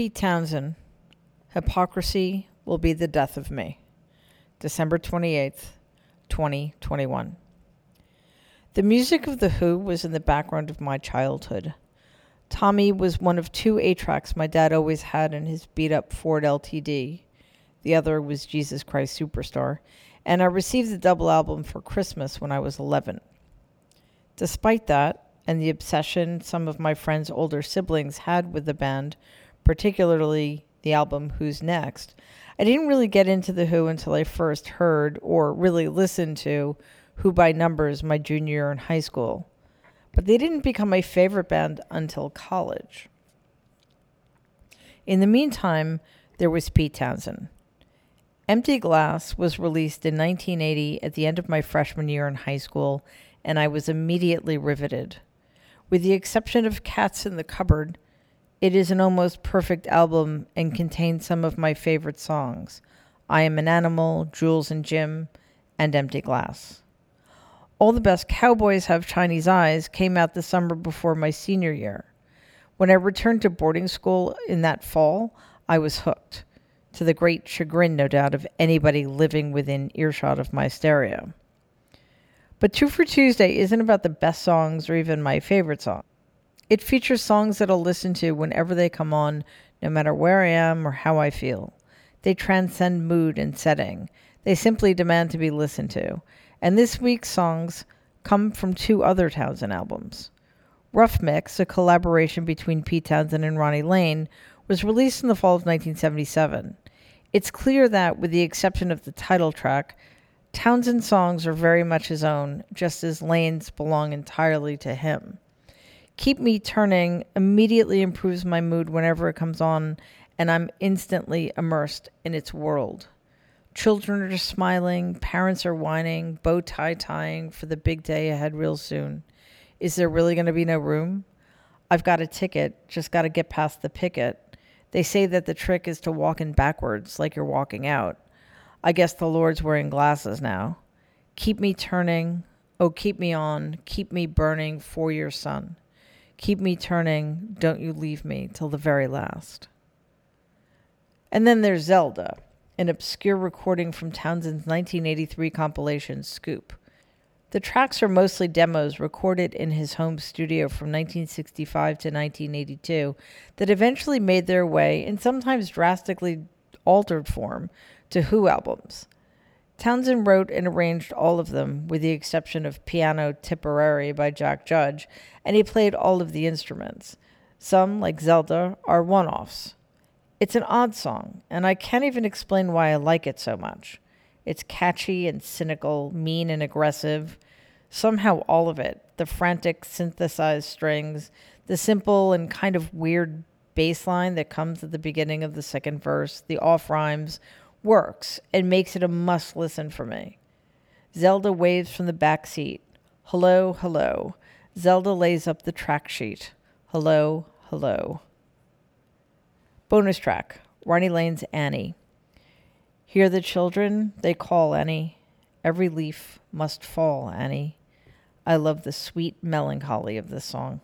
Pete Townshend, Hypocrisy Will Be the Death of Me. December 28th, 2021. The music of The Who was in the background of my childhood. Tommy was one of two eight tracks my dad always had in his beat up Ford LTD. The other was Jesus Christ Superstar, and I received the double album for Christmas when I was 11. Despite that, and the obsession some of my friends' older siblings had with the band, particularly the album Who's Next, I didn't really get into The Who until I first heard or really listened to Who by Numbers my junior year in high school. But they didn't become my favorite band until college. In the meantime, there was Pete Townshend. Empty Glass was released in 1980 at the end of my freshman year in high school, and I was immediately riveted. With the exception of Cats in the Cupboard, it is an almost perfect album and contains some of my favorite songs I Am an Animal, Jools and Jim, and Empty Glass. All the Best Cowboys Have Chinese Eyes came out the summer before my senior year. When I returned to boarding school in that fall, I was hooked, to the great chagrin, no doubt, of anybody living within earshot of my stereo. But Twofer Tuesday isn't about the best songs or even my favorite song. It features songs that I'll listen to whenever they come on, no matter where I am or how I feel. They transcend mood and setting. They simply demand to be listened to. And this week's songs come from two other Townshend albums. Rough Mix, a collaboration between Pete Townshend and Ronnie Lane, was released in the fall of 1977. It's clear that, with the exception of the title track, Townshend's songs are very much his own, just as Lane's belong entirely to him. Keep Me Turning immediately improves my mood whenever it comes on, and I'm instantly immersed in its world. Children are smiling, parents are whining, bow tie tying for the big day ahead real soon. Is there really going to be no room? I've got a ticket, just got to get past the picket. They say that the trick is to walk in backwards, like you're walking out. I guess the Lord's wearing glasses now. Keep me turning, oh, keep me on, keep me burning for your son. Keep me turning, don't you leave me till the very last. And then there's Zelda, an obscure recording from Townshend's 1983 compilation Scoop. The tracks are mostly demos recorded in his home studio from 1965 to 1982 that eventually made their way, in sometimes drastically altered form, to Who albums. Townshend wrote and arranged all of them, with the exception of Piano Tipperary by Jack Judge, and he played all of the instruments. Some, like Zelda, are one offs. It's an odd song, and I can't even explain why I like it so much. It's catchy and cynical, mean and aggressive. Somehow, all of it the frantic synthesized strings, the simple and kind of weird bass line that comes at the beginning of the second verse, the off rhymes, works and makes it a must listen for me. Zelda waves from the back seat. Hello, hello. Zelda lays up the track sheet. Hello, hello. Bonus track Ronnie Lane's Annie. Hear the children, they call Annie. Every leaf must fall, Annie. I love the sweet melancholy of this song.